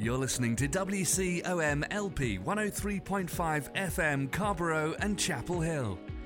You're listening to WCOM LP 103.5 FM Carrboro and Chapel Hill.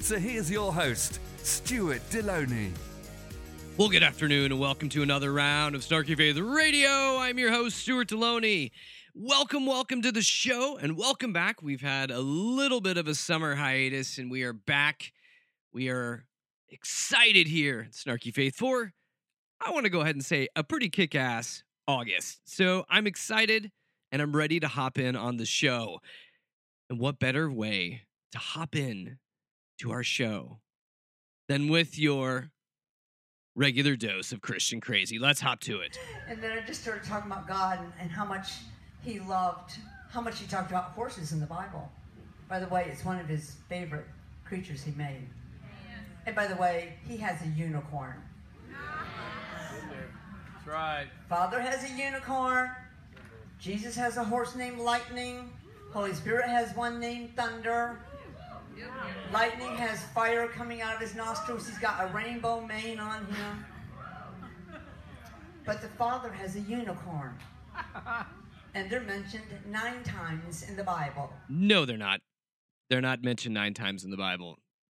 So here's your host, Stuart Deloney. Well, good afternoon and welcome to another round of Snarky Faith Radio. I'm your host, Stuart Deloney. Welcome, welcome to the show and welcome back. We've had a little bit of a summer hiatus and we are back. We are excited here Snarky Faith for, I want to go ahead and say, a pretty kick ass August. So I'm excited and I'm ready to hop in on the show. And what better way to hop in to our show than with your regular dose of Christian crazy? Let's hop to it. And then I just started talking about God and, and how much he loved, how much he talked about horses in the Bible. By the way, it's one of his favorite creatures he made. And by the way, he has a unicorn. That's right. Father has a unicorn. Jesus has a horse named Lightning. Holy Spirit has one named Thunder. Lightning has fire coming out of his nostrils. He's got a rainbow mane on him. But the Father has a unicorn. And they're mentioned nine times in the Bible. No, they're not. They're not mentioned nine times in the Bible.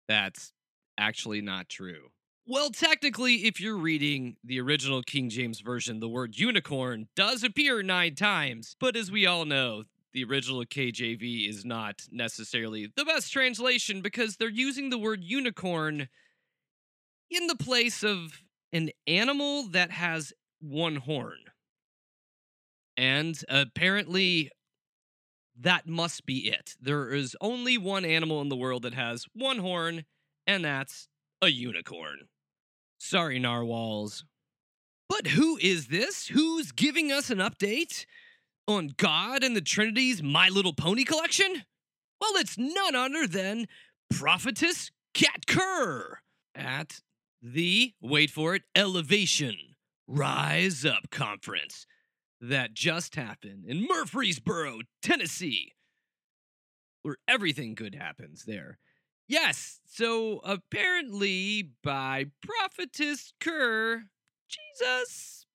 That's actually not true. Well, technically, if you're reading the original King James Version, the word unicorn does appear nine times. But as we all know, the original KJV is not necessarily the best translation because they're using the word unicorn in the place of an animal that has one horn. And apparently, that must be it. There is only one animal in the world that has one horn, and that's a unicorn. Sorry, narwhals. But who is this? Who's giving us an update on God and the Trinity's My Little Pony collection? Well, it's none other than Prophetess Kat Kerr at the, wait for it, Elevation Rise Up Conference that just happened in Murfreesboro, Tennessee, where everything good happens there. Yes, so apparently by Prophetess Kerr, Jesus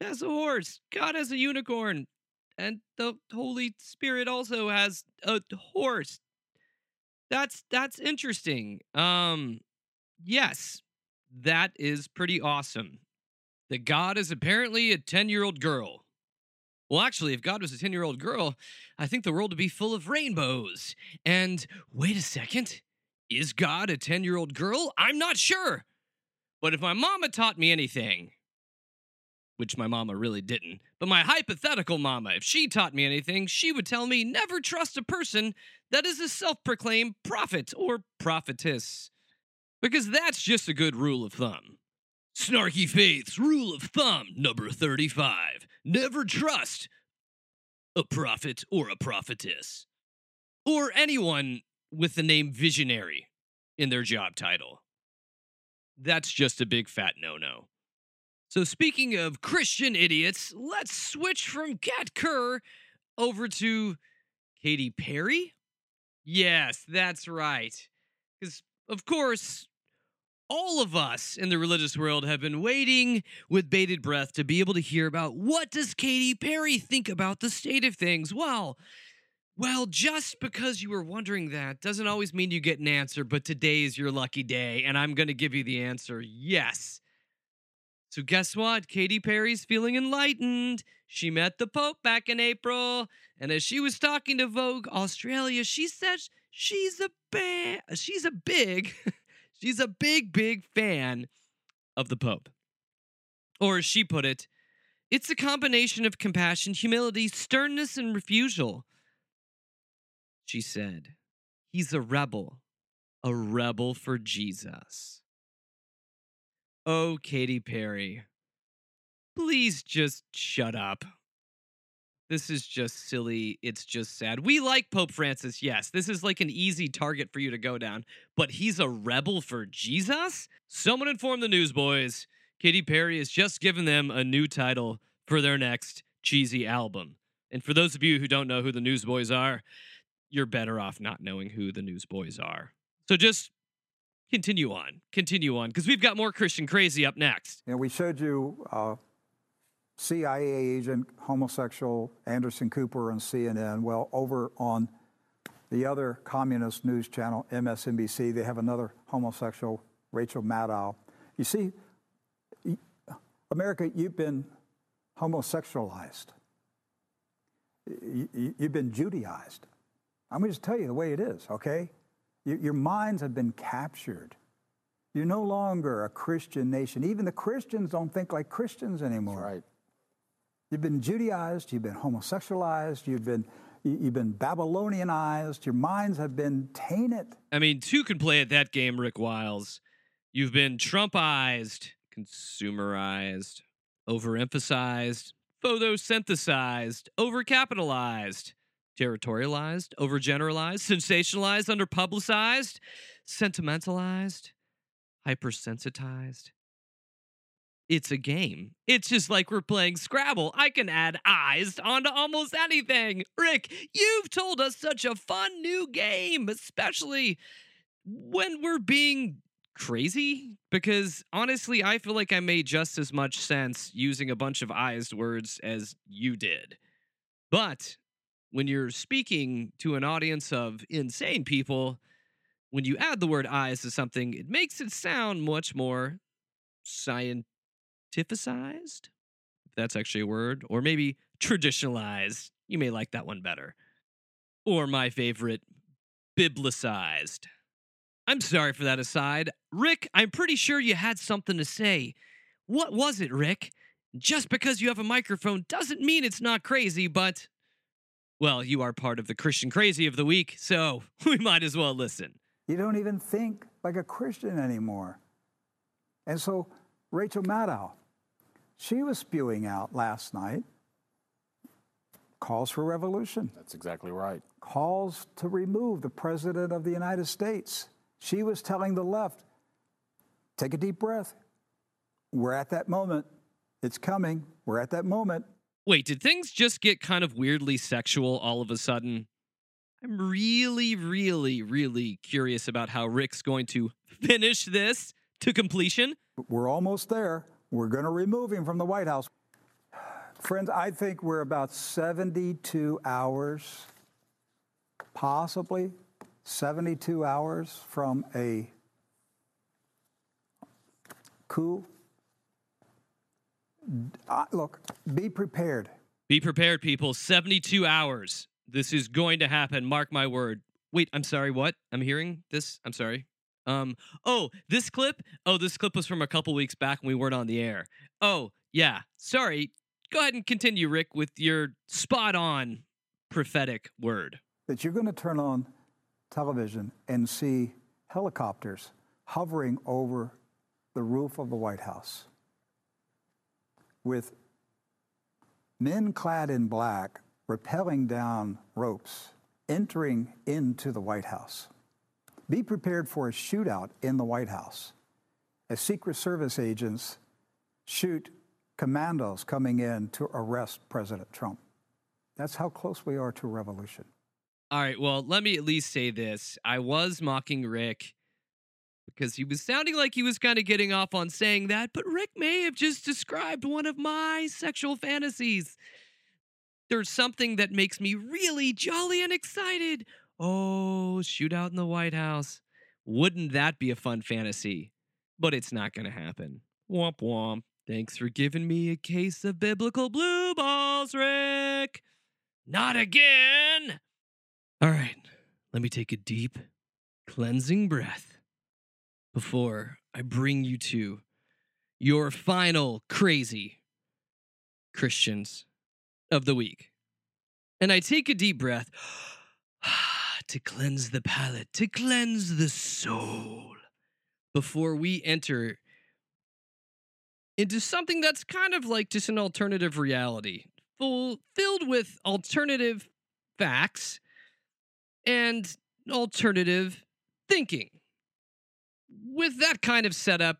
has a horse, God has a unicorn, and the Holy Spirit also has a horse. That's that's interesting. Um yes, that is pretty awesome. The God is apparently a 10-year-old girl. Well, actually, if God was a 10 year old girl, I think the world would be full of rainbows. And wait a second, is God a 10 year old girl? I'm not sure. But if my mama taught me anything, which my mama really didn't, but my hypothetical mama, if she taught me anything, she would tell me never trust a person that is a self proclaimed prophet or prophetess. Because that's just a good rule of thumb. Snarky Faith's rule of thumb number 35 never trust a prophet or a prophetess, or anyone with the name visionary in their job title. That's just a big fat no no. So, speaking of Christian idiots, let's switch from Kat Kerr over to Katy Perry. Yes, that's right. Because, of course, all of us in the religious world have been waiting with bated breath to be able to hear about what does Katy Perry think about the state of things. Well, well, just because you were wondering that doesn't always mean you get an answer, but today is your lucky day, and I'm going to give you the answer yes. So, guess what? Katy Perry's feeling enlightened. She met the Pope back in April, and as she was talking to Vogue Australia, she said she's a ba- she's a big She's a big, big fan of the Pope. Or as she put it, it's a combination of compassion, humility, sternness, and refusal. She said, He's a rebel, a rebel for Jesus. Oh, Katy Perry, please just shut up. This is just silly. It's just sad. We like Pope Francis, yes. This is like an easy target for you to go down, but he's a rebel for Jesus? Someone inform the newsboys. Katy Perry has just given them a new title for their next cheesy album. And for those of you who don't know who the newsboys are, you're better off not knowing who the newsboys are. So just continue on, continue on, because we've got more Christian crazy up next. Know, we showed you uh, CIA agent, homosexual Anderson Cooper on CNN. Well, over on the other communist news channel, MSNBC, they have another homosexual, Rachel Maddow. You see, America, you've been homosexualized. You've been Judaized. I'm going to just tell you the way it is, okay? Your minds have been captured. You're no longer a Christian nation. Even the Christians don't think like Christians anymore. That's right. You've been Judaized, you've been homosexualized, you've been you've been Babylonianized, your minds have been tainted. I mean, two can play at that game, Rick Wiles. You've been Trumpized, consumerized, overemphasized, photosynthesized, overcapitalized, territorialized, overgeneralized, sensationalized, underpublicized, sentimentalized, hypersensitized. It's a game. It's just like we're playing Scrabble. I can add eyes onto almost anything. Rick, you've told us such a fun new game, especially when we're being crazy because honestly, I feel like I made just as much sense using a bunch of eyes words as you did. But when you're speaking to an audience of insane people, when you add the word eyes to something, it makes it sound much more scientificized. If that's actually a word, or maybe traditionalized. You may like that one better. Or my favorite, biblicized. I'm sorry for that aside. Rick, I'm pretty sure you had something to say. What was it, Rick? Just because you have a microphone doesn't mean it's not crazy, but. Well, you are part of the Christian Crazy of the Week, so we might as well listen. You don't even think like a Christian anymore. And so, Rachel Maddow, she was spewing out last night calls for revolution. That's exactly right. Calls to remove the President of the United States. She was telling the left, take a deep breath. We're at that moment. It's coming. We're at that moment. Wait, did things just get kind of weirdly sexual all of a sudden? I'm really, really, really curious about how Rick's going to finish this to completion. We're almost there. We're going to remove him from the White House. Friends, I think we're about 72 hours, possibly 72 hours from a coup. Uh, look, be prepared. Be prepared, people. 72 hours. This is going to happen. Mark my word. Wait, I'm sorry. What? I'm hearing this. I'm sorry. Um. Oh, this clip. Oh, this clip was from a couple weeks back when we weren't on the air. Oh, yeah. Sorry. Go ahead and continue, Rick, with your spot on prophetic word. That you're going to turn on television and see helicopters hovering over the roof of the White House with men clad in black rappelling down ropes, entering into the White House. Be prepared for a shootout in the White House as Secret Service agents shoot commandos coming in to arrest President Trump. That's how close we are to revolution. All right, well, let me at least say this. I was mocking Rick because he was sounding like he was kind of getting off on saying that, but Rick may have just described one of my sexual fantasies. There's something that makes me really jolly and excited. Oh, shootout in the White House. Wouldn't that be a fun fantasy? But it's not going to happen. Womp womp. Thanks for giving me a case of biblical blue balls, Rick. Not again. All right, let me take a deep, cleansing breath before I bring you to your final crazy Christians of the week. And I take a deep breath to cleanse the palate, to cleanse the soul before we enter into something that's kind of like just an alternative reality full filled with alternative facts and alternative thinking. With that kind of setup,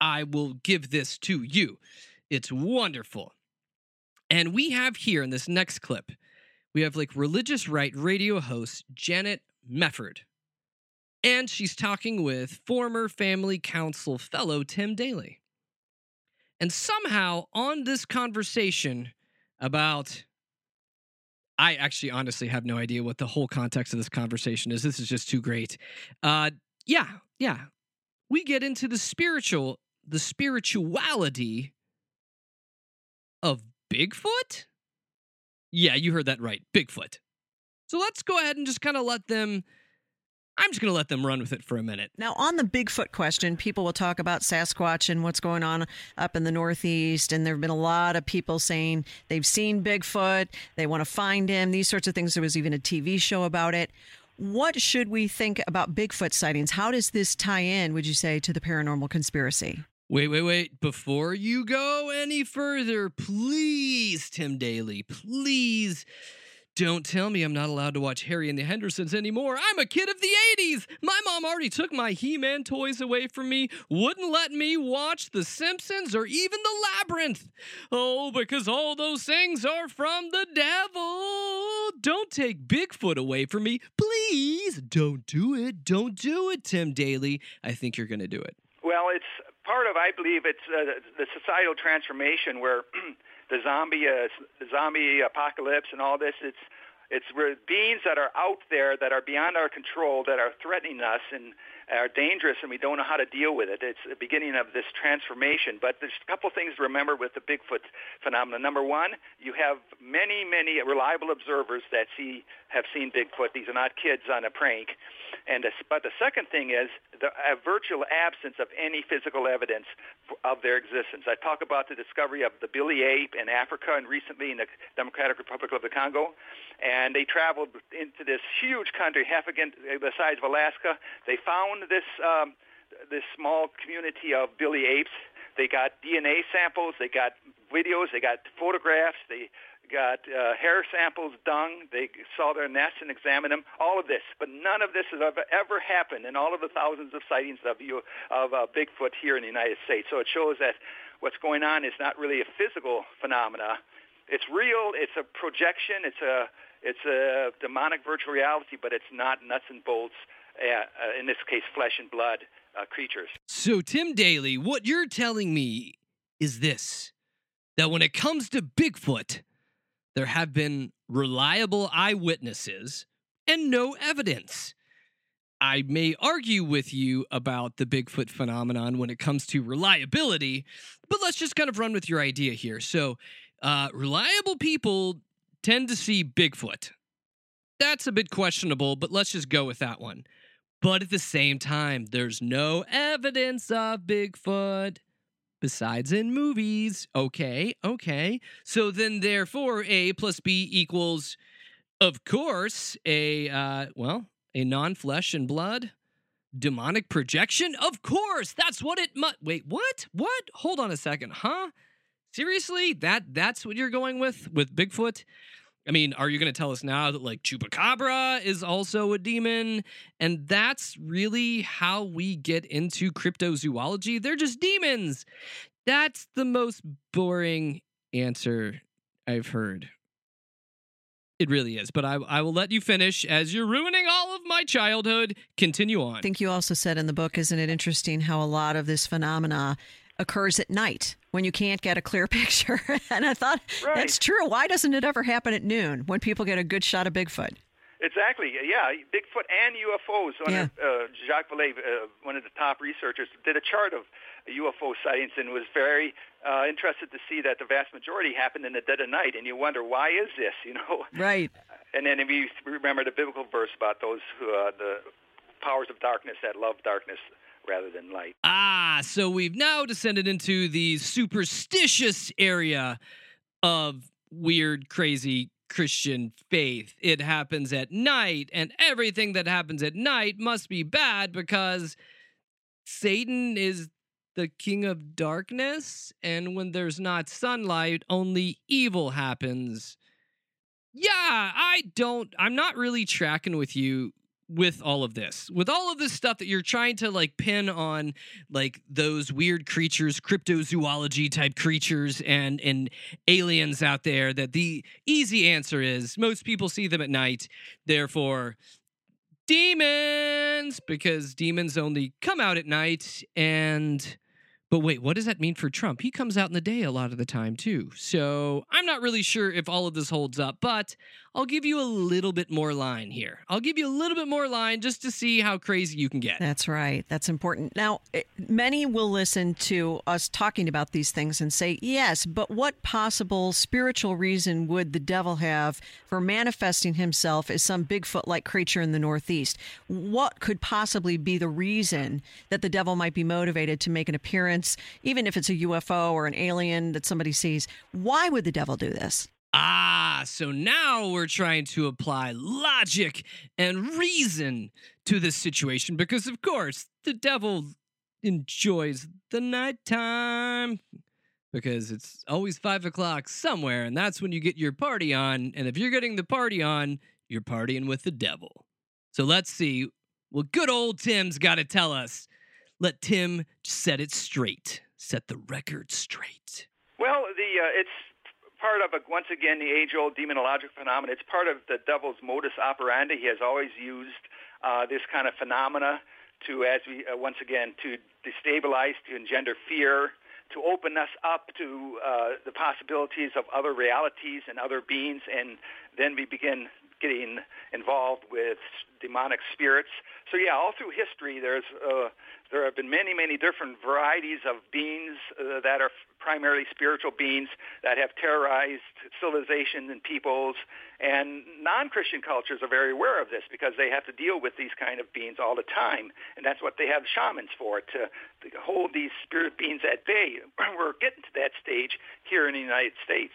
I will give this to you. It's wonderful. And we have here in this next clip, we have like religious right radio host Janet Mefford. And she's talking with former family council fellow Tim Dailey. And somehow on this conversation about I actually honestly have no idea what the whole context of this conversation is. This is just too great. Uh yeah, yeah. We get into the spiritual the spirituality of Bigfoot? Yeah, you heard that right. Bigfoot. So let's go ahead and just kind of let them I'm just going to let them run with it for a minute. Now, on the Bigfoot question, people will talk about Sasquatch and what's going on up in the Northeast. And there have been a lot of people saying they've seen Bigfoot, they want to find him, these sorts of things. There was even a TV show about it. What should we think about Bigfoot sightings? How does this tie in, would you say, to the paranormal conspiracy? Wait, wait, wait. Before you go any further, please, Tim Dailey, please don't tell me I'm not allowed to watch Harry and the Hendersons anymore. I'm a kid of the 80s. My mom already took my He Man toys away from me, wouldn't let me watch The Simpsons or even The Labyrinth. Oh, because all those things are from the devil. Don't take Bigfoot away from me. Please don't do it. Don't do it, Tim Dailey. I think you're going to do it. Well, it's part of, I believe, it's uh, the societal transformation where. the zombie uh, zombie apocalypse and all this. It's it's beings that are out there that are beyond our control that are threatening us and are dangerous and we don't know how to deal with it. It's the beginning of this transformation. But there's a couple things to remember with the Bigfoot phenomenon. Number one, you have many, many reliable observers that see have seen Bigfoot. These are not kids on a prank. And but the second thing is the a virtual absence of any physical evidence of their existence. I talk about the discovery of the Bili ape in Africa and recently in the Democratic Republic of the Congo, and they traveled into this huge country, half again uh, the size of Alaska. They found this um, this small community of Bili apes. They got DNA samples, they got videos, they got photographs, they got uh, hair samples, dung. They saw their nests and examined them. All of this, but none of this has ever, ever happened in all of the thousands of sightings of you of uh, Bigfoot here in the United States. So it shows that what's going on is not really a physical phenomena. It's real. It's a projection. It's a it's a demonic virtual reality, but it's not nuts and bolts. Uh, uh in this case, flesh and blood uh, creatures. So, Tim Dailey, what you're telling me is this: that when it comes to Bigfoot, there have been reliable eyewitnesses and no evidence. I may argue with you about the Bigfoot phenomenon when it comes to reliability, but let's just kind of run with your idea here. So, uh, reliable people tend to see Bigfoot. That's a bit questionable, but let's just go with that one. But at the same time, there's no evidence of Bigfoot besides in movies. Okay, okay. So then, therefore, A plus B equals, of course, a, uh, well, a non flesh and blood demonic projection? Of course, that's what it must. Wait, what? What? Hold on a second, huh? Seriously? That that's what you're going with with Bigfoot? I mean, are you going to tell us now that like Chupacabra is also a demon? And that's really how we get into cryptozoology. They're just demons. That's the most boring answer I've heard. It really is. But I, I will let you finish as you're ruining all of my childhood. Continue on. I think you also said in the book, isn't it interesting how a lot of this phenomena occurs at night when you can't get a clear picture. and I thought right. that's true. Why doesn't it ever happen at noon when people get a good shot of Bigfoot? Exactly. Yeah, Bigfoot and UFOs. Yeah. Uh, Jacques Vallée, uh, one of the top researchers, did a chart of UFO sightings and was very uh, interested to see that the vast majority happened in the dead of night. And you wonder why is this? You know. Right. And then if you remember the biblical verse about those who uh, the powers of darkness that love darkness rather than light. Ah, so we've now descended into the superstitious area of weird, crazy Christian faith. It happens at night, and everything that happens at night must be bad because Satan is the king of darkness, and when there's not sunlight, only evil happens. Yeah, I don't, I'm not really tracking with you with all of this with all of this stuff that you're trying to like pin on like those weird creatures cryptozoology type creatures and and aliens out there that the easy answer is most people see them at night therefore demons because demons only come out at night and but wait, what does that mean for Trump? He comes out in the day a lot of the time too. So I'm not really sure if all of this holds up, but I'll give you a little bit more line here. I'll give you a little bit more line just to see how crazy you can get. That's right. That's important. Now, eh, many will listen to us talking about these things and say, yes, but what possible spiritual reason would the devil have for manifesting himself as some Bigfoot like creature in the Northeast? What could possibly be the reason that the devil might be motivated to make an appearance, even if it's a UFO or an alien that somebody sees? Why would the devil do this? Ah, so now we're trying to apply logic and reason to this situation because, of course, the devil enjoys the nighttime because it's always five o'clock somewhere, and that's when you get your party on. And if you're getting the party on, you're partying with the devil. So let's see what good old Tim's got to tell us. Let Tim set it straight, set the record straight. Well, the uh, it's part of a, once again the age-old demonological phenomenon. It's part of the devil's modus operandi. He has always used uh, this kind of phenomena to, as we uh, once again, to destabilize, to engender fear, to open us up to uh, the possibilities of other realities and other beings, and then we begin getting involved with demonic spirits. So yeah, all through history, there's uh, there have been many, many different varieties of beings uh, that are primarily spiritual beings that have terrorized civilizations and peoples. And non-Christian cultures are very aware of this because they have to deal with these kind of beings all the time, and that's what they have shamans for to, to hold these spirit beings at bay. We're getting to that stage here in the United States.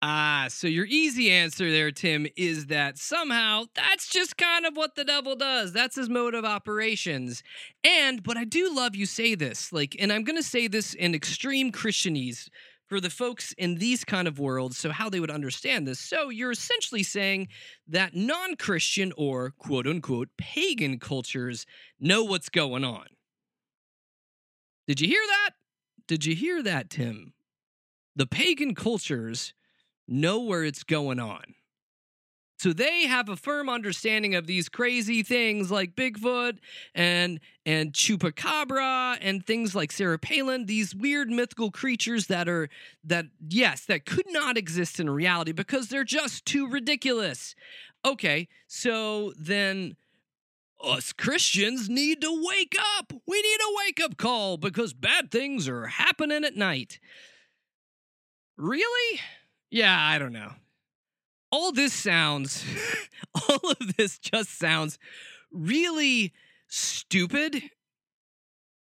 Ah, so your easy answer there, Tim, is that somehow that's just kind of what the devil does. That's his mode of operations. And, but I do love you say this, like, and I'm going to say this in extreme Christianese for the folks in these kind of worlds, so how they would understand this. So you're essentially saying that non Christian or quote unquote pagan cultures know what's going on. Did you hear that? Did you hear that, Tim? The pagan cultures know where it's going on. So they have a firm understanding of these crazy things like Bigfoot and and Chupacabra and things like Sarah Palin, these weird mythical creatures that are that yes, that could not exist in reality because they're just too ridiculous. Okay, so then us Christians need to wake up. We need a wake up call because bad things are happening at night. Really? Yeah, I don't know. All this sounds, all of this just sounds really stupid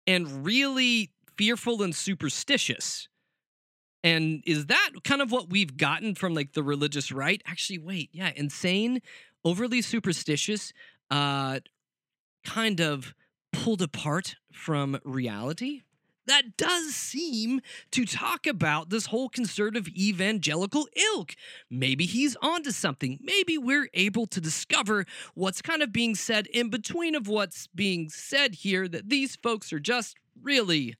and really fearful and superstitious. And is that kind of what we've gotten from like the religious right? Actually, wait, yeah, insane, overly superstitious, uh, kind of pulled apart from reality that does seem to talk about this whole conservative evangelical ilk. Maybe he's onto something. Maybe we're able to discover what's kind of being said in between of what's being said here that these folks are just really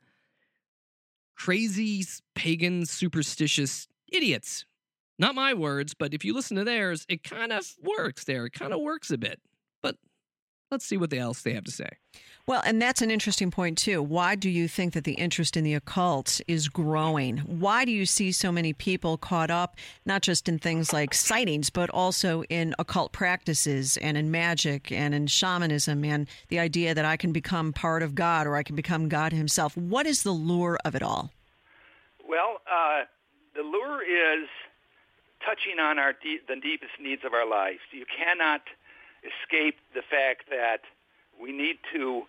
crazy, pagan, superstitious idiots. Not my words, but if you listen to theirs, it kind of works there. It kind of works a bit. But let's see what else they have to say. Well, and that's an interesting point, too. Why do you think that the interest in the occult is growing? Why do you see so many people caught up, not just in things like sightings, but also in occult practices and in magic and in shamanism and the idea that I can become part of God or I can become God Himself? What is the lure of it all? Well, uh, the lure is touching on our de- the deepest needs of our lives. You cannot escape the fact that we need to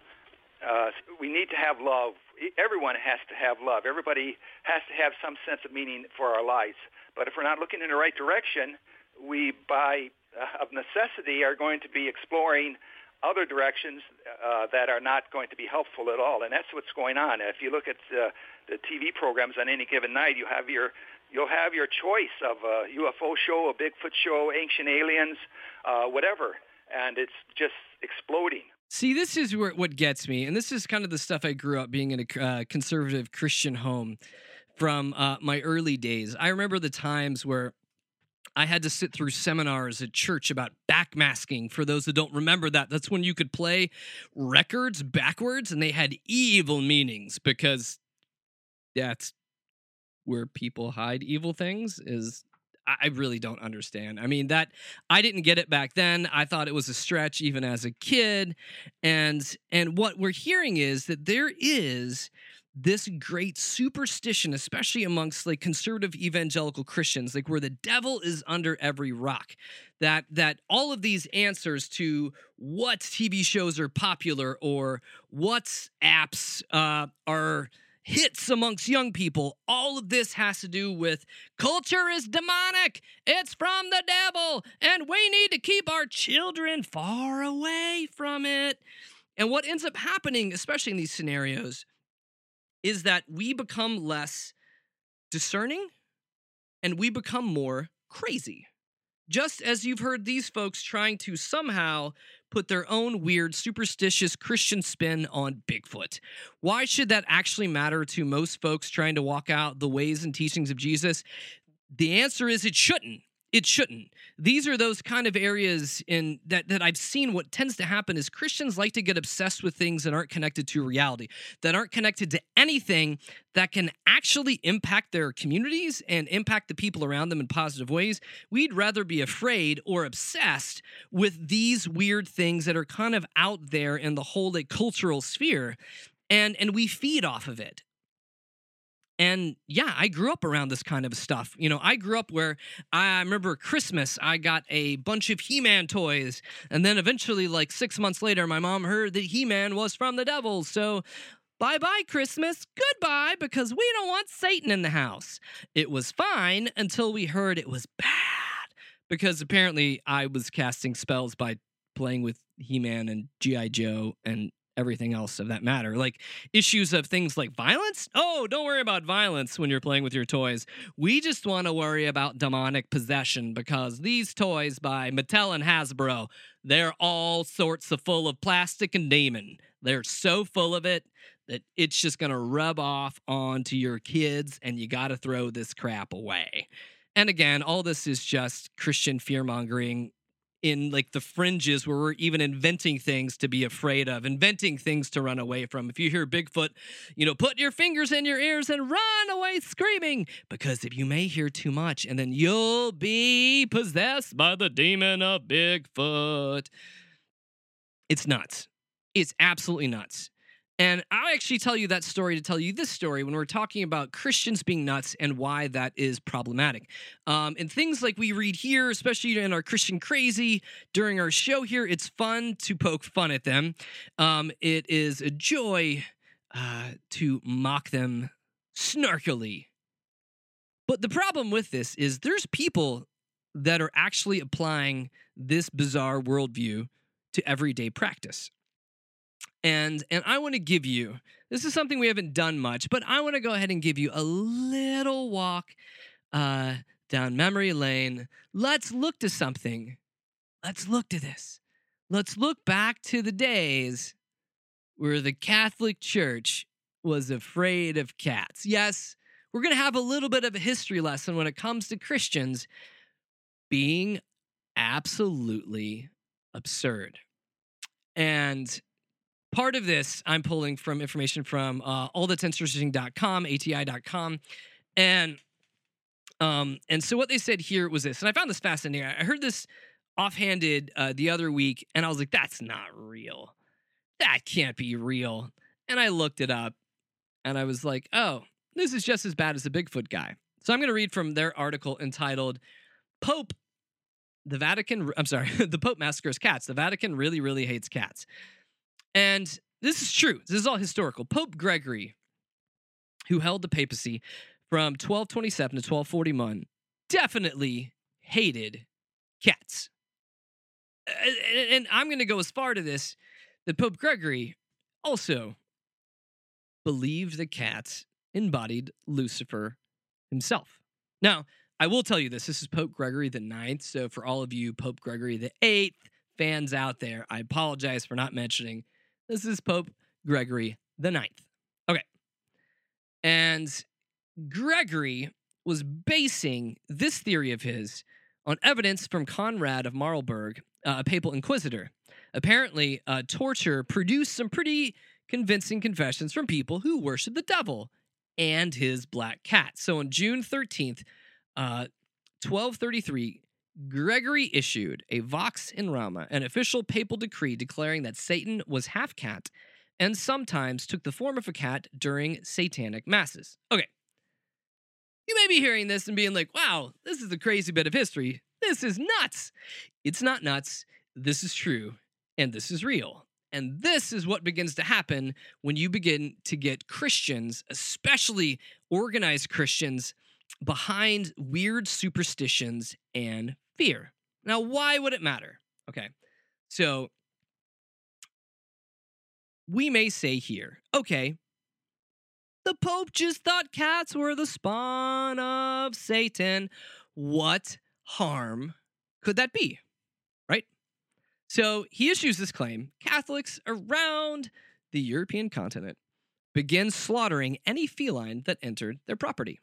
uh, we need to have love. Everyone has to have love. Everybody has to have some sense of meaning for our lives. But if we're not looking in the right direction, we, by uh, of necessity, are going to be exploring other directions uh, that are not going to be helpful at all. And that's what's going on. If you look at uh, the TV programs on any given night, you have your you'll have your choice of a UFO show, a Bigfoot show, ancient aliens, uh, whatever, and it's just exploding. See, this is where, what gets me, and this is kind of the stuff I grew up being in a uh, conservative Christian home from uh, my early days. I remember the times where I had to sit through seminars at church about backmasking. For those that don't remember that, that's when you could play records backwards and they had evil meanings because that's where people hide evil things is I really don't understand. I mean that I didn't get it back then. I thought it was a stretch even as a kid. And and what we're hearing is that there is this great superstition, especially amongst like conservative evangelical Christians, like where the devil is under every rock. That that all of these answers to what TV shows are popular or what apps uh, are hits amongst young people. All of this has to do with culture is demonic. It's from the devil, and we need to keep our children far away from it. And what ends up happening, especially in these scenarios, is that we become less discerning and we become more crazy. Just as you've heard these folks trying to somehow put their own weird, superstitious Christian spin on Bigfoot. Why should that actually matter to most folks trying to walk out the ways and teachings of Jesus? The answer is it shouldn't it shouldn't. These are those kind of areas in that that I've seen what tends to happen is Christians like to get obsessed with things that aren't connected to reality, that aren't connected to anything that can actually impact their communities and impact the people around them in positive ways. We'd rather be afraid or obsessed with these weird things that are kind of out there in the whole like, cultural sphere and and we feed off of it and yeah, I grew up around this kind of stuff. You know, I grew up where I remember Christmas, I got a bunch of He Man toys. And then eventually, like six months later, my mom heard that He Man was from the devil. So bye bye, Christmas, goodbye, because we don't want Satan in the house. It was fine until we heard it was bad. Because apparently I was casting spells by playing with He Man and G.I. Joe and everything else of that matter. Like issues of things like violence. Oh, don't worry about violence when you're playing with your toys. We just want to worry about demonic possession because these toys by Mattel and Hasbro, they're all sorts of full of plastic and demon. They're so full of it that it's just going to rub off onto your kids and you got to throw this crap away. And again, all this is just Christian fear mongering in like the fringes where we're even inventing things to be afraid of, inventing things to run away from. If you hear Bigfoot, you know, put your fingers in your ears and run away screaming because if you may hear too much and then you'll be possessed by the demon of Bigfoot. It's nuts. It's absolutely nuts. And I'll actually tell you that story to tell you this story when we're talking about Christians being nuts and why that is problematic. Um, and things like we read here, especially in our Christian Crazy during our show here, it's fun to poke fun at them. Um, it is a joy uh, to mock them snarkily. But the problem with this is there's people that are actually applying this bizarre worldview to everyday practice and and I want to give you this is something we haven't done much, but I want to go ahead and give you a little walk uh, down memory lane. Let's look to something. Let's look to this. Let's look back to the days where the Catholic Church was afraid of cats. Yes, we're going to have a little bit of a history lesson when it comes to Christians being absolutely absurd. And part of this I'm pulling from information from uh, allthat'sinteresting.com, ATI.com, and um, and so what they said here was this, and I found this fascinating. I heard this offhanded uh, the other week, and I was like, "That's not real. That can't be real." And I looked it up, and I was like, "Oh, this is just as bad as the Bigfoot guy." So I'm going to read from their article entitled "Pope." The Vatican, I'm sorry, the Pope massacres cats. The Vatican really, really hates cats. And this is true. This is all historical. Pope Gregory, who held the papacy from 1227 to 1241, definitely hated cats. and, I'm going to go as far to this that Pope Gregory also believed the cats embodied Lucifer himself. Now, I will tell you this this is Pope Gregory the Ninth. So, for all of you Pope Gregory the Eighth fans out there, I apologize for not mentioning this is Pope Gregory the Ninth. Okay. And Gregory was basing this theory of his on evidence from Conrad of Marburg, uh, a papal inquisitor. Apparently, uh, torture produced some pretty convincing confessions from people who worship the devil and his black cat. So on June 13th, uh, 1233, Gregory issued a Vox in Rama, an official papal decree declaring that Satan was half cat and sometimes took the form of a cat during satanic masses. Okay. You may be hearing this and being like, wow, this is a crazy bit of history. This is nuts. It's not nuts. This is true and this is real. And this is what begins to happen when you begin to get Christians, especially organized Christians, behind weird superstitions and fear. Now, why would it matter? Okay. So we may say here, okay, the Pope just thought cats were the spawn of Satan. What harm could that be? Right? So he issues this claim Catholics around the European continent begin slaughtering any feline that entered their property.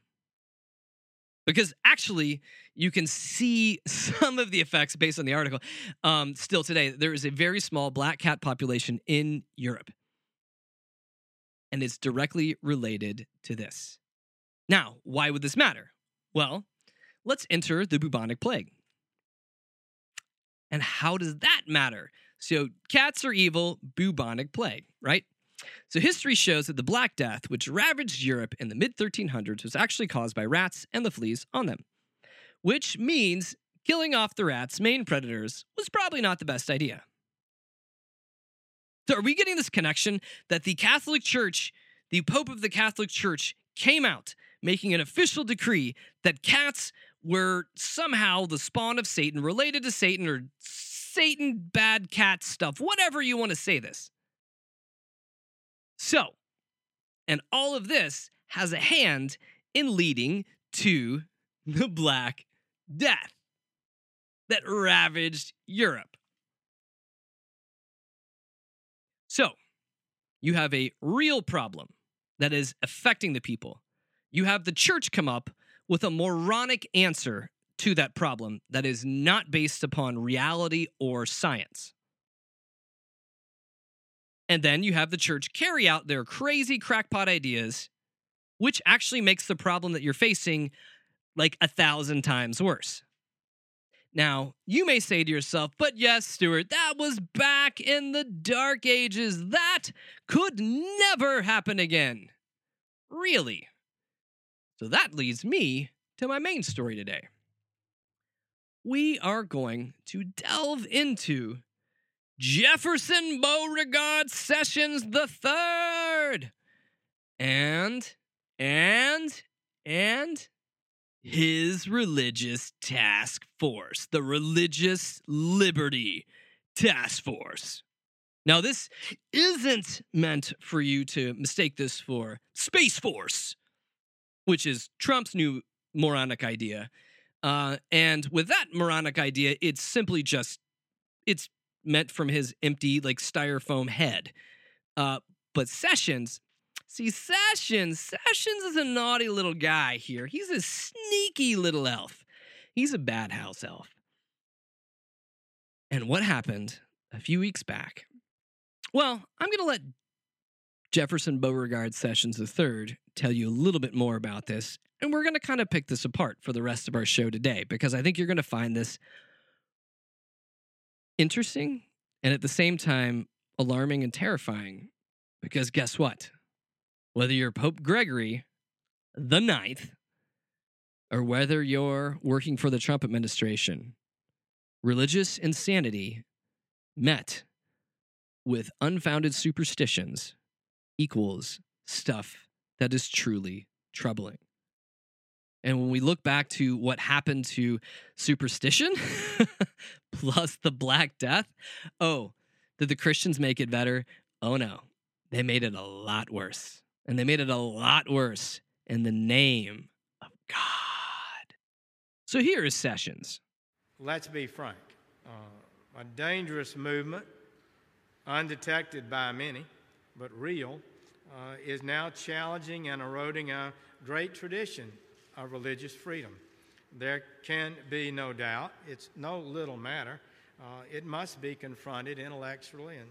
Because actually, you can see some of the effects based on the article. Um, still today, there is a very small black cat population in Europe. And it's directly related to this. Now, why would this matter? Well, let's enter the bubonic plague. And how does that matter? So, cats are evil, bubonic plague, right? So, history shows that the Black Death, which ravaged Europe in the mid 1300s, was actually caused by rats and the fleas on them, which means killing off the rats' main predators was probably not the best idea. So, are we getting this connection that the Catholic Church, the Pope of the Catholic Church, came out making an official decree that cats were somehow the spawn of Satan, related to Satan, or Satan bad cat stuff, whatever you want to say this? So, and all of this has a hand in leading to the Black Death that ravaged Europe. So, you have a real problem that is affecting the people. You have the church come up with a moronic answer to that problem that is not based upon reality or science. And then you have the church carry out their crazy crackpot ideas, which actually makes the problem that you're facing like a thousand times worse. Now, you may say to yourself, but yes, Stuart, that was back in the dark ages. That could never happen again. Really? So that leads me to my main story today. We are going to delve into Jefferson Beauregard Sessions the Third, and and and his religious task force, the Religious Liberty Task Force. Now, this isn't meant for you to mistake this for Space Force, which is Trump's new moronic idea. Uh, and with that moronic idea, it's simply just it's meant from his empty, like styrofoam head. Uh, but Sessions, see, Sessions, Sessions is a naughty little guy here. He's a sneaky little elf. He's a bad house elf. And what happened a few weeks back? Well, I'm going to let Jefferson Beauregard Sessions III tell you a little bit more about this. And we're going to kind of pick this apart for the rest of our show today because I think you're going to find this interesting and at the same time alarming and terrifying. Because guess what? Whether you're Pope Gregory the Ninth or whether you're working for the Trump administration, religious insanity met with unfounded superstitions equals stuff that is truly troubling. And when we look back to what happened to superstition plus the Black Death, oh, did the Christians make it better? Oh no, they made it a lot worse. And they made it a lot worse in the name of God. So here is Sessions. Let's be frank. Uh, a dangerous movement, undetected by many, but real, uh, is now challenging and eroding a great tradition of religious freedom. There can be no doubt, it's no little matter. Uh, it must be confronted intellectually and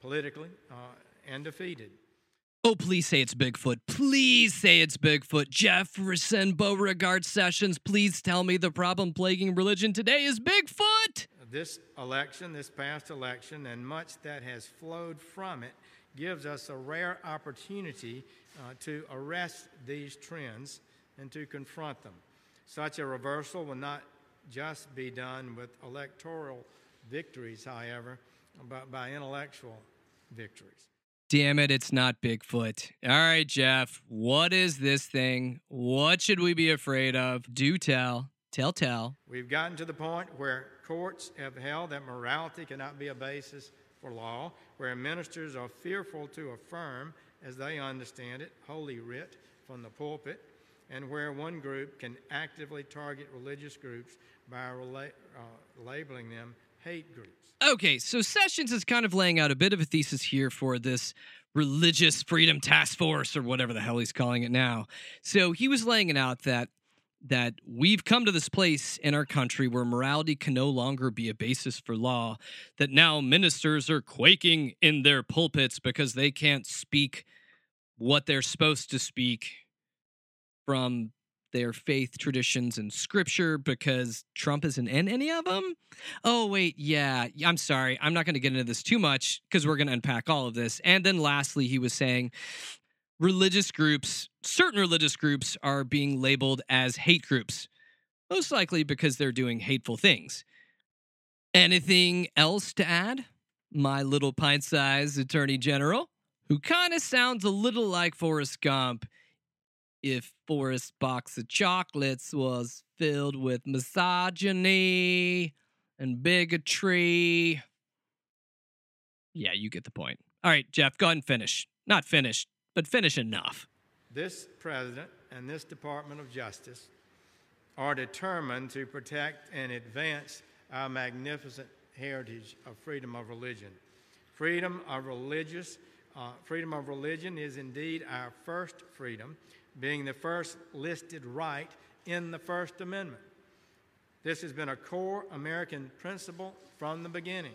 politically uh, and defeated. Oh, please say it's Bigfoot. Please say it's Bigfoot. Jefferson Beauregard Sessions, please tell me the problem plaguing religion today is Bigfoot. This election, this past election, and much that has flowed from it gives us a rare opportunity uh, to arrest these trends and to confront them. Such a reversal will not just be done with electoral victories, however, but by intellectual victories. Damn it, it's not Bigfoot. All right, Jeff, what is this thing? What should we be afraid of? Do tell. Tell, tell. We've gotten to the point where courts have held that morality cannot be a basis for law, where ministers are fearful to affirm, as they understand it, Holy Writ from the pulpit, and where one group can actively target religious groups by rela- uh, labeling them hate groups. Okay, so Sessions is kind of laying out a bit of a thesis here for this religious freedom task force or whatever the hell he's calling it now. So he was laying it out that that we've come to this place in our country where morality can no longer be a basis for law, that now ministers are quaking in their pulpits because they can't speak what they're supposed to speak from their faith traditions and scripture because Trump isn't in any of them. Oh, wait, yeah, I'm sorry. I'm not going to get into this too much because we're going to unpack all of this. And then lastly, he was saying religious groups, certain religious groups, are being labeled as hate groups, most likely because they're doing hateful things. Anything else to add? My little pint sized attorney general, who kind of sounds a little like Forrest Gump if Forrest's box of chocolates was filled with misogyny and bigotry. Yeah, you get the point. All right, Jeff, go ahead and finish. Not finish, but finish enough. This president and this Department of Justice are determined to protect and advance our magnificent heritage of freedom of religion. Freedom of religious, uh, freedom of religion is indeed our first freedom being the first listed right in the First Amendment. This has been a core American principle from the beginning.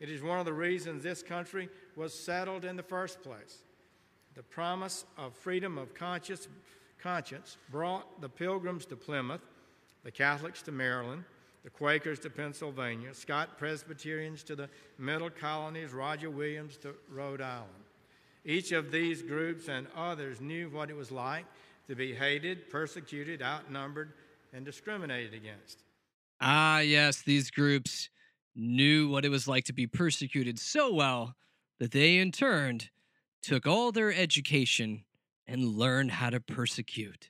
It is one of the reasons this country was settled in the first place. The promise of freedom of conscience, conscience brought the Pilgrims to Plymouth, the Catholics to Maryland, the Quakers to Pennsylvania, Scott Presbyterians to the Middle Colonies, Roger Williams to Rhode Island. Each of these groups and others knew what it was like to be hated, persecuted, outnumbered, and discriminated against. Ah, yes, these groups knew what it was like to be persecuted so well that they, in turn, took all their education and learned how to persecute,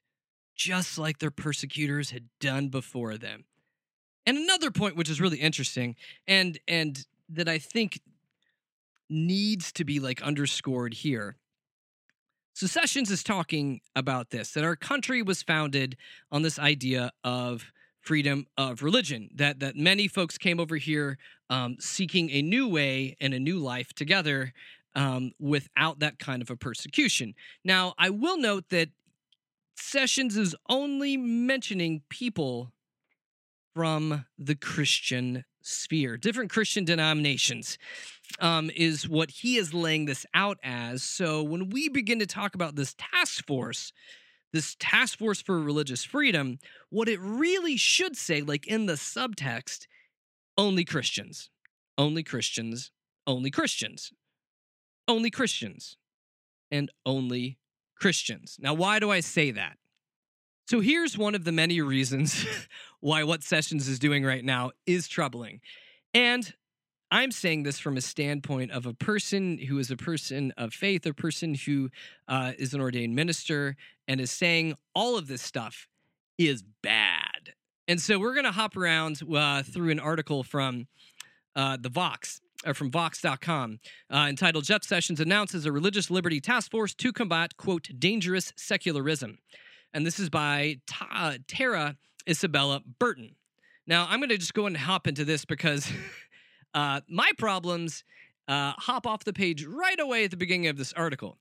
just like their persecutors had done before them. And another point which is really interesting and and that I think needs to be like underscored here. So Sessions is talking about this that our country was founded on this idea of freedom of religion that that many folks came over here um, seeking a new way and a new life together um, without that kind of a persecution. Now, I will note that Sessions is only mentioning people from the Christian sphere, different Christian denominations, um, is what he is laying this out as. So when we begin to talk about this task force, this task force for religious freedom, what it really should say, like in the subtext, only Christians, only Christians, only Christians, only Christians, and only Christians. Now, why do I say that? So here's one of the many reasons why what Sessions is doing right now is troubling. And I'm saying this from a standpoint of a person who is a person of faith, a person who uh, is an ordained minister, and is saying all of this stuff. is bad. And so we're going to hop around uh, through an article from uh, the Vox or from Vox.com uh, entitled Jeff Sessions announces a religious liberty task force to combat, quote, dangerous secularism. And this is by Ta- Tara Isabella Burton. Now, I'm going to just go and hop into this because uh, my problems uh, hop off the page right away at the beginning of this article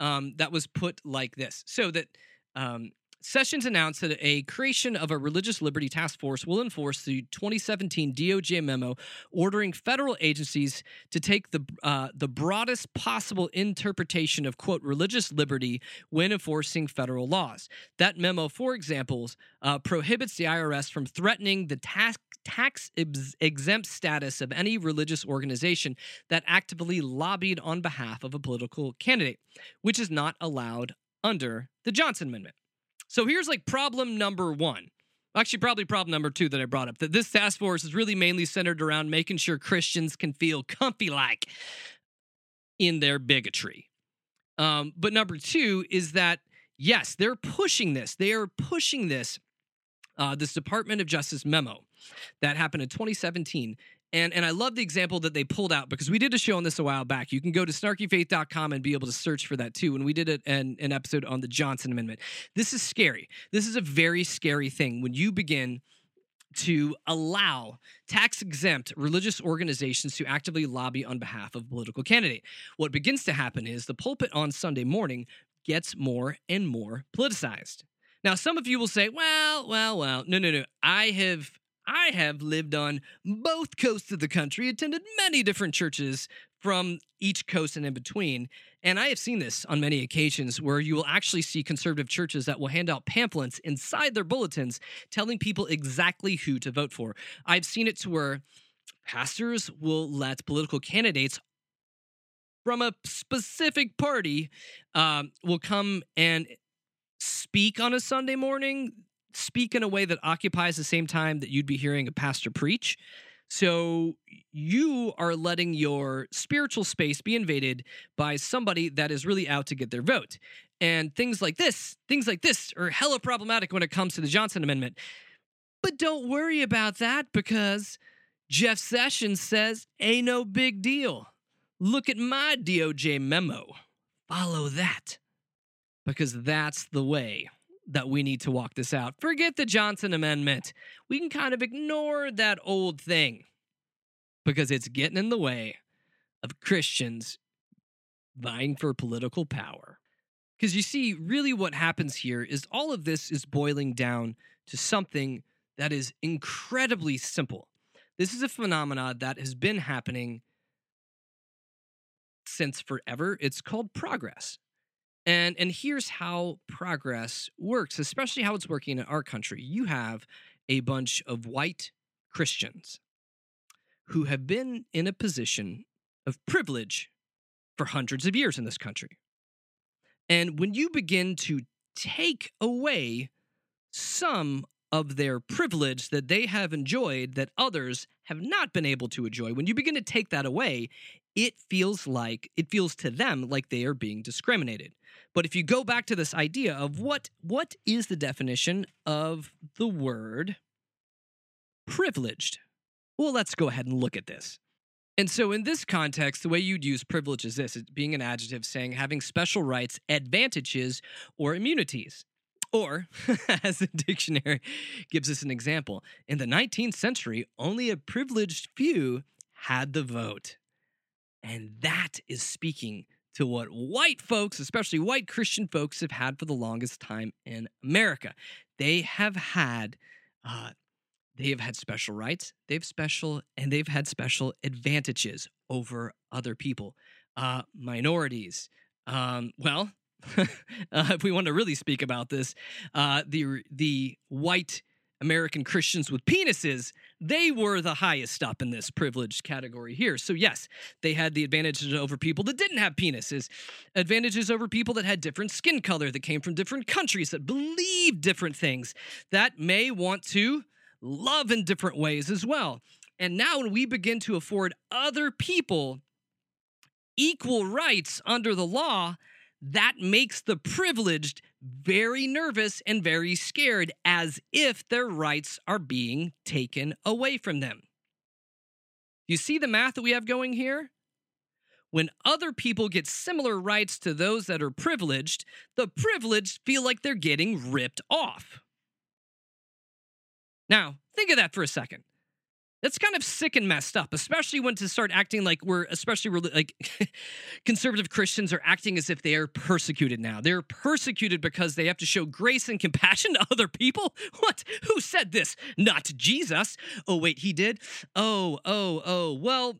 um, that was put like this. So that um, Sessions announced that a creation of a religious liberty task force will enforce the 2017 DOJ memo ordering federal agencies to take the uh, the broadest possible interpretation of quote religious liberty when enforcing federal laws. That memo, for example, uh, prohibits the IRS from threatening the tax tax ex- exempt status of any religious organization that actively lobbied on behalf of a political candidate, which is not allowed under the Johnson Amendment. So here's like problem number one. Actually, probably problem number two that I brought up that this task force is really mainly centered around making sure Christians can feel comfy like in their bigotry. Um, but number two is that, yes, they're pushing this. They are pushing this, uh, this Department of Justice memo that happened in 2017 and and I love the example that they pulled out because we did a show on this a while back. You can go to snarkyfaith.com and be able to search for that too. And we did it an, an episode on the Johnson Amendment. This is scary. This is a very scary thing when you begin to allow tax exempt religious organizations to actively lobby on behalf of a political candidate. What begins to happen is the pulpit on Sunday morning gets more and more politicized. Now, some of you will say, well, well, well, no, no, no. I have I have lived on both coasts of the country, attended many different churches from each coast and in between. And I have seen this on many occasions where you will actually see conservative churches that will hand out pamphlets inside their bulletins telling people exactly who to vote for. I've seen it to where pastors will let political candidates from a specific party um, will come and speak on a Sunday morning speak in a way that occupies the same time that you'd be hearing a pastor preach. So you are letting your spiritual space be invaded by somebody that is really out to get their vote. And things like this, things like this are hella problematic when it comes to the Johnson Amendment. But don't worry about that because Jeff Sessions says, ain't no big deal. Look at my DOJ memo. Follow that because that's the way that we need to walk this out. Forget the Johnson Amendment. We can kind of ignore that old thing because it's getting in the way of Christians vying for political power. Because you see, really what happens here is all of this is boiling down to something that is incredibly simple. This is a phenomenon that has been happening since forever. It's called progress. And and here's how progress works, especially how it's working in our country. You have a bunch of white Christians who have been in a position of privilege for hundreds of years in this country. And when you begin to take away some of their privilege that they have enjoyed that others have not been able to enjoy, when you begin to take that away, it feels like it feels to them like they are being discriminated. But if you go back to this idea of what what is the definition of the word privileged? Well, let's go ahead and look at this. And so, in this context, the way you'd use privilege is this it's being an adjective saying having special rights, advantages, or immunities. Or, as the dictionary gives us an example, in the 19th century, only a privileged few had the vote. And that is speaking to what white folks, especially white Christian folks, have had for the longest time in America. They have had. Uh, they have had special rights they've special and they've had special advantages over other people uh, minorities um, well uh, if we want to really speak about this uh, the the white American Christians with penises, they were the highest up in this privileged category here. So, yes, they had the advantages over people that didn't have penises, advantages over people that had different skin color, that came from different countries, that believed different things, that may want to love in different ways as well. And now, when we begin to afford other people equal rights under the law, that makes the privileged very nervous and very scared, as if their rights are being taken away from them. You see the math that we have going here? When other people get similar rights to those that are privileged, the privileged feel like they're getting ripped off. Now, think of that for a second. That's kind of sick and messed up, especially when to start acting like we're, especially we're like conservative Christians are acting as if they are persecuted now. They're persecuted because they have to show grace and compassion to other people. What? Who said this? Not Jesus. Oh, wait, he did? Oh, oh, oh. Well,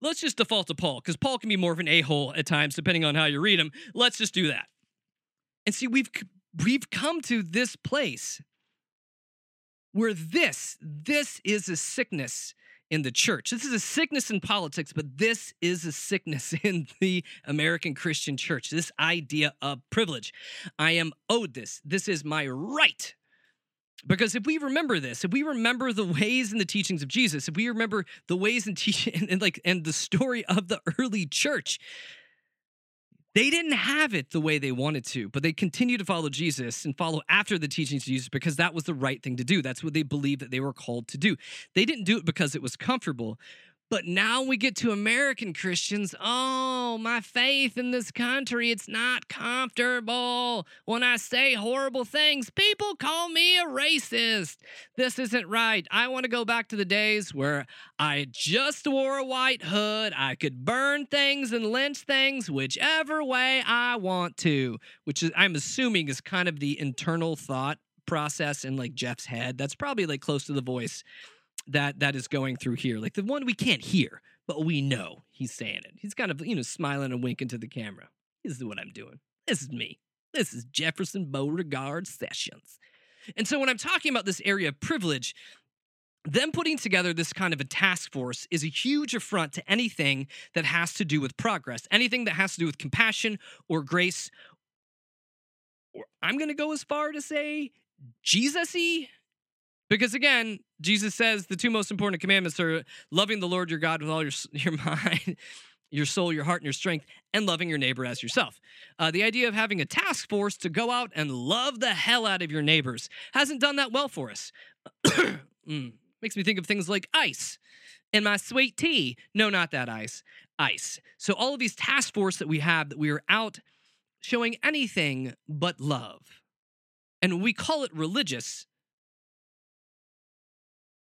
let's just default to Paul because Paul can be more of an a hole at times, depending on how you read him. Let's just do that. And see, we've we've come to this place where this, this is a sickness in the church. This is a sickness in politics, but this is a sickness in the American Christian church. This idea of privilege. I am owed this. This is my right. Because if we remember this, if we remember the ways and the teachings of Jesus, if we remember the ways and teaching and, and like and the story of the early church, they didn't have it the way they wanted to, but they continued to follow Jesus and follow after the teachings of Jesus because that was the right thing to do. That's what they believed that they were called to do. They didn't do it because it was comfortable, but now we get to American Christians. Oh, my faith in this country, it's not comfortable. When I say horrible things, people call me a racist. This isn't right. I want to go back to the days where I just wore a white hood. I could burn things and lynch things whichever way I want to, which is, I'm assuming, is kind of the internal thought process in like Jeff's head. That's probably like close to the voice that that is going through here, like the one we can't hear, but we know he's saying it. He's kind of you know smiling and winking to the camera. This is what I'm doing. This is me. This is Jefferson Beauregard Sessions. And so when I'm talking about this area of privilege, them putting together this kind of a task force is a huge affront to anything that has to do with progress, anything that has to do with compassion or grace. Or I'm going to go as far to say Jesus because again, Jesus says the two most important commandments are loving the Lord your God with all your, your mind, your soul, your heart, and your strength, and loving your neighbor as yourself. Uh, the idea of having a task force to go out and love the hell out of your neighbors hasn't done that well for us. mm, makes me think of things like ice and my sweet tea. No, not that ice. Ice. So all of these task force that we have that we are out showing anything but love. And we call it religious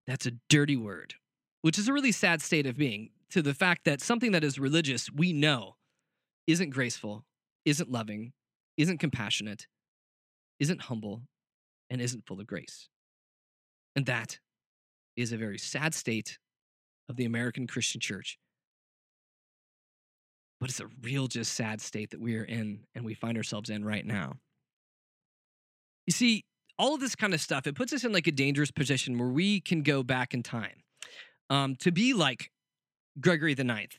that's a dirty word, which is a really sad state of being to the fact that something that is religious, we know, isn't graceful, isn't loving, isn't compassionate, isn't humble, and isn't full of grace. And that is a very sad state of the American Christian church. But it's a real, just sad state that we are in and we find ourselves in right now. You see, all of this kind of stuff, it puts us in like a dangerous position where we can go back in time um, to be like Gregory the Ninth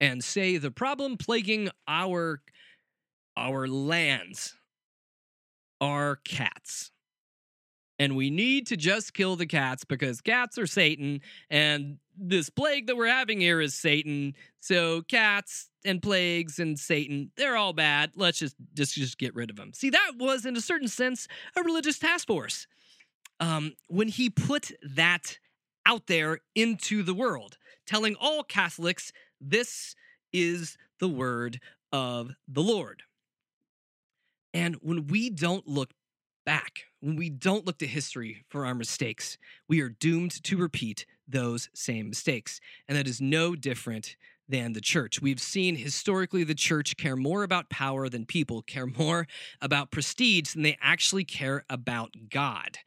and say the problem plaguing our our lands are cats. And we need to just kill the cats because cats are Satan and this plague that we're having here is Satan. So cats and plagues and Satan, they're all bad. Let's just just just get rid of them. See, that was in a certain sense a religious task force. Um, when he put that out there into the world, telling all Catholics this is the word of the Lord. And when we don't look back, when we don't look to history for our mistakes, we are doomed to repeat those same mistakes. And that is no different than the church. We've seen historically the church care more about power than people, care more about prestige than they actually care about God.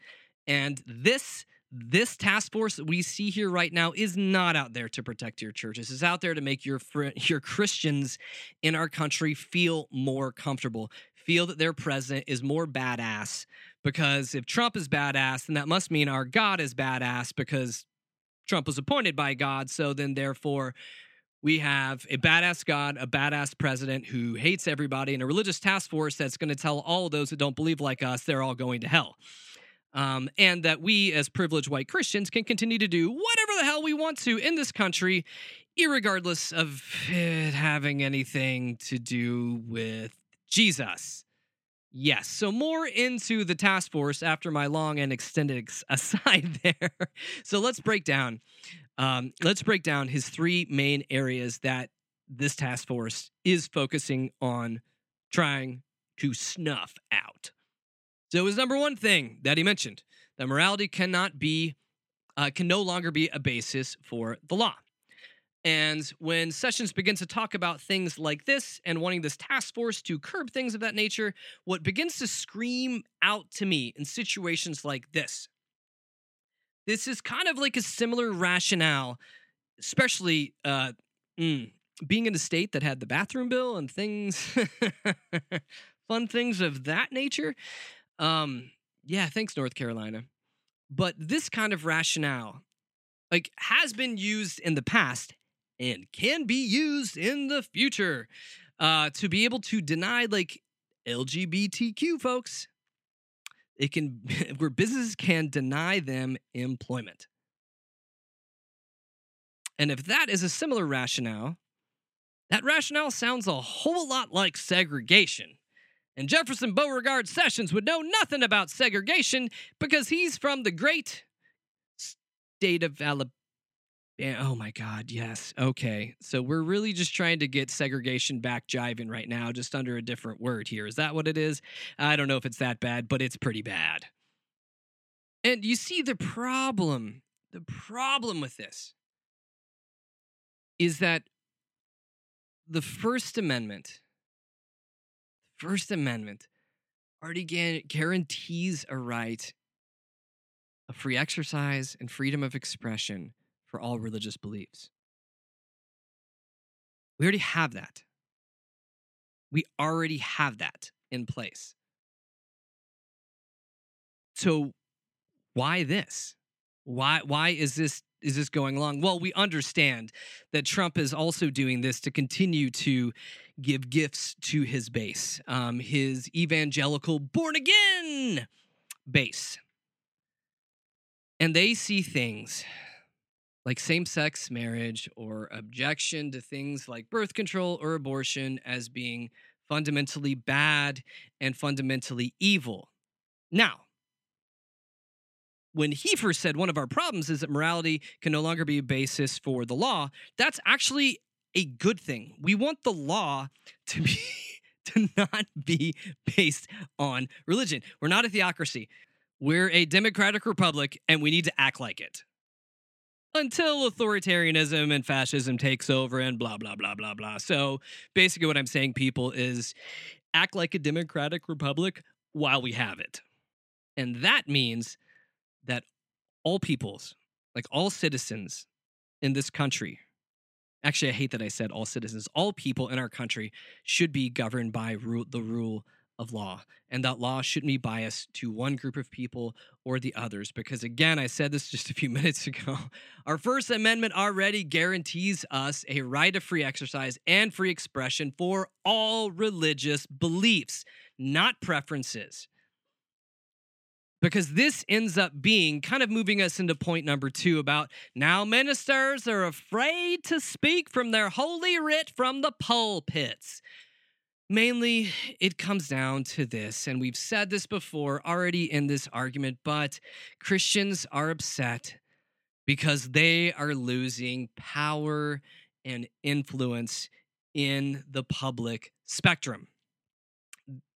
And this this task force that we see here right now is not out there to protect your churches. It's out there to make your your Christians in our country feel more comfortable, feel that their president is more badass because if Trump is badass, then that must mean our God is badass because Trump was appointed by God. So then, therefore, we have a badass God, a badass president who hates everybody, and a religious task force that's going to tell all those that don't believe like us they're all going to hell. Um, and that we, as privileged white Christians, can continue to do whatever the hell we want to in this country, regardless of it having anything to do with Jesus. Yes. So more into the task force after my long and extended ex- aside there. so let's break down. Um, let's break down his three main areas that this task force is focusing on trying to snuff out. So his number one thing that he mentioned that morality cannot be, uh, can no longer be a basis for the law. And when Sessions begins to talk about things like this and wanting this task force to curb things of that nature, what begins to scream out to me in situations like this, this is kind of like a similar rationale, especially uh, mm, being in a state that had the bathroom bill and things, fun things of that nature. Um, yeah, thanks, North Carolina. But this kind of rationale, like, has been used in the past and can be used in the future uh, to be able to deny like LGBTQ folks. It can where businesses can deny them employment. And if that is a similar rationale, that rationale sounds a whole lot like segregation. And Jefferson Beauregard Sessions would know nothing about segregation because he's from the great state of Alabama yeah, oh my God, yes. Okay. So we're really just trying to get segregation back jiving right now, just under a different word here. Is that what it is? I don't know if it's that bad, but it's pretty bad. And you see the problem, the problem with this is that the First Amendment, First Amendment already guarantees a right of free exercise and freedom of expression for all religious beliefs. We already have that. We already have that in place. So why this? Why why is this is this going along? Well, we understand that Trump is also doing this to continue to give gifts to his base, um, his evangelical born again base. And they see things like same sex marriage or objection to things like birth control or abortion as being fundamentally bad and fundamentally evil. Now, when he first said one of our problems is that morality can no longer be a basis for the law, that's actually a good thing. We want the law to be to not be based on religion. We're not a theocracy. We're a democratic republic and we need to act like it until authoritarianism and fascism takes over and blah blah blah blah blah. So basically what I'm saying people is act like a democratic republic while we have it. And that means that all peoples, like all citizens in this country, actually, I hate that I said all citizens, all people in our country should be governed by the rule of law, and that law shouldn't be biased to one group of people or the others. Because again, I said this just a few minutes ago. Our First Amendment already guarantees us a right of free exercise and free expression for all religious beliefs, not preferences. Because this ends up being kind of moving us into point number two about now ministers are afraid to speak from their holy writ from the pulpits. Mainly, it comes down to this, and we've said this before already in this argument, but Christians are upset because they are losing power and influence in the public spectrum.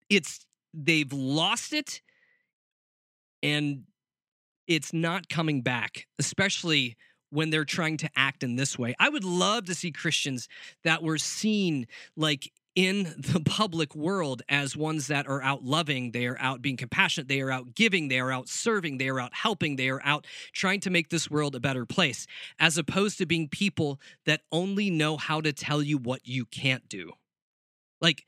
It's they've lost it and it's not coming back, especially when they're trying to act in this way. I would love to see Christians that were seen like in the public world as ones that are out loving, they are out being compassionate, they are out giving, they are out serving, they are out helping, they are out trying to make this world a better place, as opposed to being people that only know how to tell you what you can't do. Like,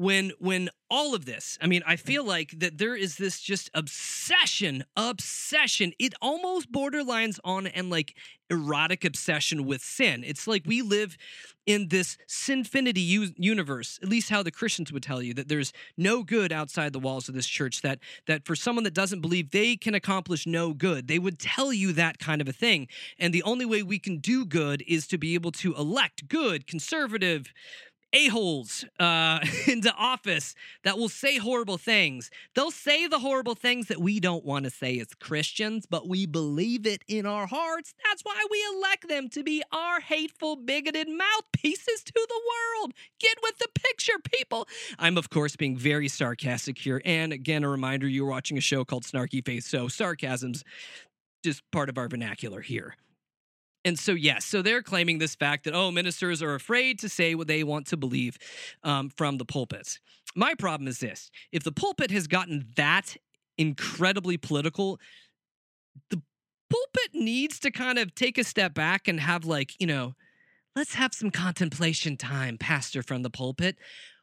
when when all of this i mean i mm-hmm. feel like that there is this just obsession obsession. It almost borderlines on and like erotic obsession with sin. It's like we live in this sinfinity u- universe at least how the christians would tell you that there's no good outside the walls of this church that that for someone that doesn't believe they can accomplish no good. They would tell you that kind of a thing. And the only way we can do good is to be able to elect good conservative a-holes uh, into office that will say horrible things. They'll say the horrible things that we don't want to say as Christians, but we believe it in our hearts. That's why we elect them to be our hateful, bigoted mouthpieces to the world. Get with the picture, people. I'm, of course, being very sarcastic here. And again, a reminder you're watching a show called Snarky Faith, so sarcasm's just part of our vernacular here. And so, yes, so they're claiming this fact that, oh, ministers are afraid to say what they want to believe um, from the pulpits. My problem is this if the pulpit has gotten that incredibly political, the pulpit needs to kind of take a step back and have, like, you know, let's have some contemplation time, pastor from the pulpit.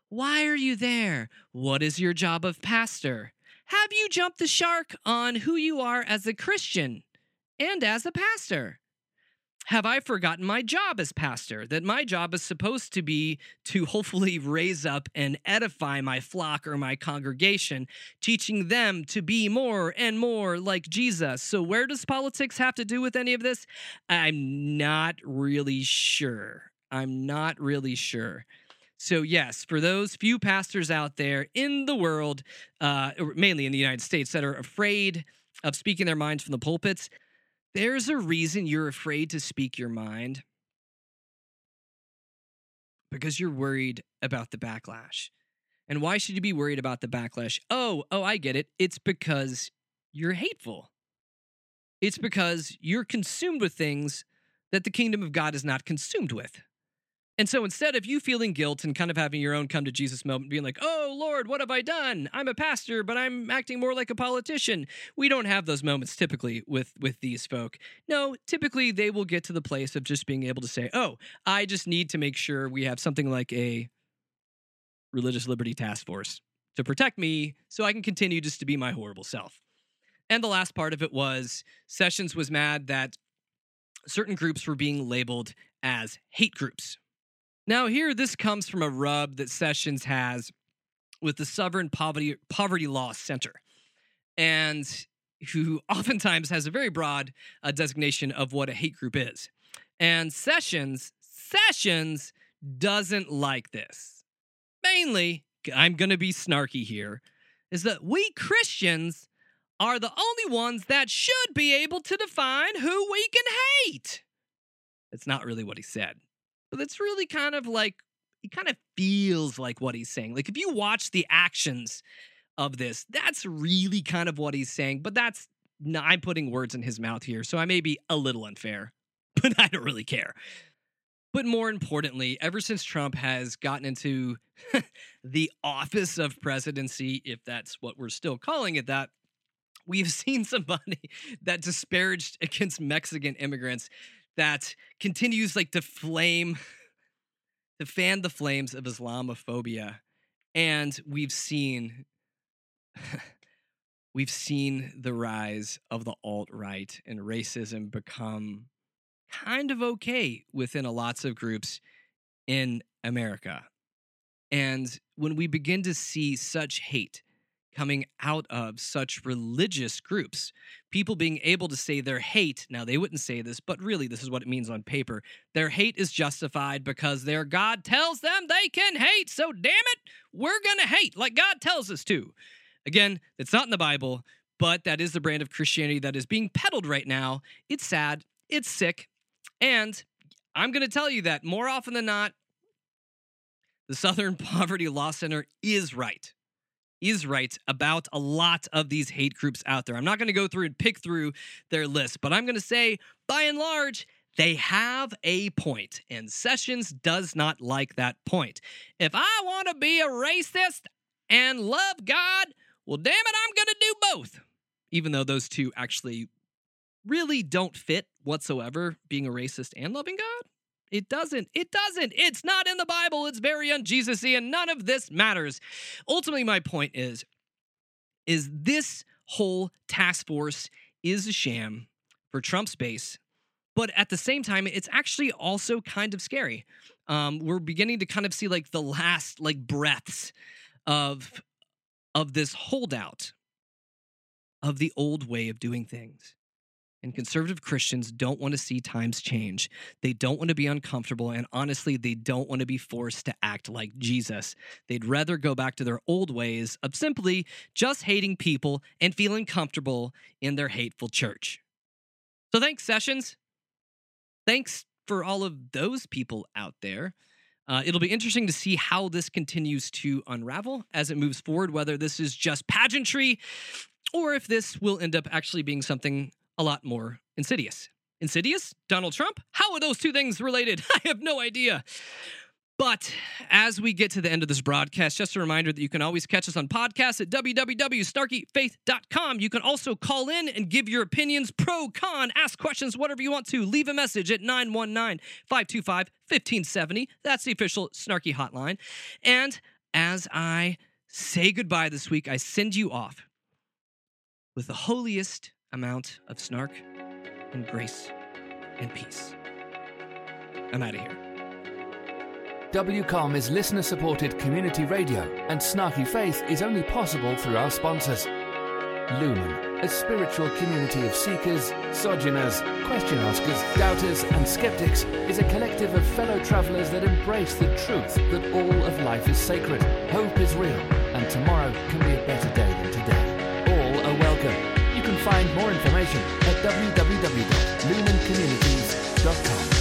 Why are you there? What is your job of pastor? Have you jumped the shark on who you are as a Christian and as a pastor? Have I forgotten my job as pastor? That my job is supposed to be to hopefully raise up and edify my flock or my congregation, teaching them to be more and more like Jesus. So, where does politics have to do with any of this? I'm not really sure. I'm not really sure. So, yes, for those few pastors out there in the world, uh, mainly in the United States, that are afraid of speaking their minds from the pulpits, there's a reason you're afraid to speak your mind because you're worried about the backlash. And why should you be worried about the backlash? Oh, oh, I get it. It's because you're hateful. It's because you're consumed with things that the kingdom of God is not consumed with. And so instead of you feeling guilt and kind of having your own come to Jesus moment, being like, oh, Lord, what have I done? I'm a pastor, but I'm acting more like a politician. We don't have those moments typically with, with these folk. No, typically they will get to the place of just being able to say, oh, I just need to make sure we have something like a religious liberty task force to protect me so I can continue just to be my horrible self. And the last part of it was Sessions was mad that certain groups were being labeled as hate groups now, here, this comes from a rub that Sessions has with the Southern Poverty, Poverty Law Center, and who oftentimes has a very broad uh, designation of what a hate group is. And Sessions, Sessions doesn't like this. Mainly, I'm going to be snarky here, is that we Christians are the only ones that should be able to define who we can hate. It's not really what he said but it's really kind of like it kind of feels like what he's saying. Like if you watch the actions of this, that's really kind of what he's saying. But that's I'm putting words in his mouth here, so I may be a little unfair, but I don't really care. But more importantly, ever since Trump has gotten into the office of presidency, if that's what we're still calling it that, we've seen somebody that disparaged against Mexican immigrants that continues like to flame to fan the flames of Islamophobia. And we've seen we've seen the rise of the alt-right and racism become kind of okay within a lots of groups in America. And when we begin to see such hate coming out of such religious groups. People being able to say their hate, now they wouldn't say this, but really this is what it means on paper. Their hate is justified because their God tells them they can hate. So damn it, we're going to hate like God tells us to. Again, it's not in the Bible, but that is the brand of Christianity that is being peddled right now. It's sad, it's sick, and I'm going to tell you that more often than not, the Southern Poverty Law Center is right is right about a lot of these hate groups out there. I'm not going to go through and pick through their list, but I'm going to say by and large, they have a point, and Sessions does not like that point. If I want to be a racist and love God, well, damn it, I'm going to do both. Even though those two actually really don't fit whatsoever, being a racist and loving God. It doesn't. It doesn't. It's not in the Bible. It's very unJesusy, and none of this matters. Ultimately, my point is, is this whole task force is a sham for Trump's base, but at the same time, it's actually also kind of scary. Um, we're beginning to kind of see like the last like breaths of of this holdout of the old way of doing things. And conservative Christians don't want to see times change. They don't want to be uncomfortable. And honestly, they don't want to be forced to act like Jesus. They'd rather go back to their old ways of simply just hating people and feeling comfortable in their hateful church. So thanks, Sessions. Thanks for all of those people out there. Uh, it'll be interesting to see how this continues to unravel as it moves forward, whether this is just pageantry or if this will end up actually being something a lot more insidious. Insidious? Donald Trump? How are those two things related? I have no idea. But as we get to the end of this broadcast, just a reminder that you can always catch us on podcast at www.snarkyfaith.com. You can also call in and give your opinions, pro, con, ask questions, whatever you want to. Leave a message at 919 525 1570. That's the official Snarky hotline. And as I say goodbye this week, I send you off with the holiest amount of snark and grace and peace. I'm out of here. WCOM is listener supported community radio, and Snarky Faith is only possible through our sponsors. Lumen, a spiritual community of seekers, sojourners, question askers, doubters, and skeptics, is a collective of fellow travelers that embrace the truth that all of life is sacred, hope is real, and tomorrow can be a better day more information at www.lumencommunities.com.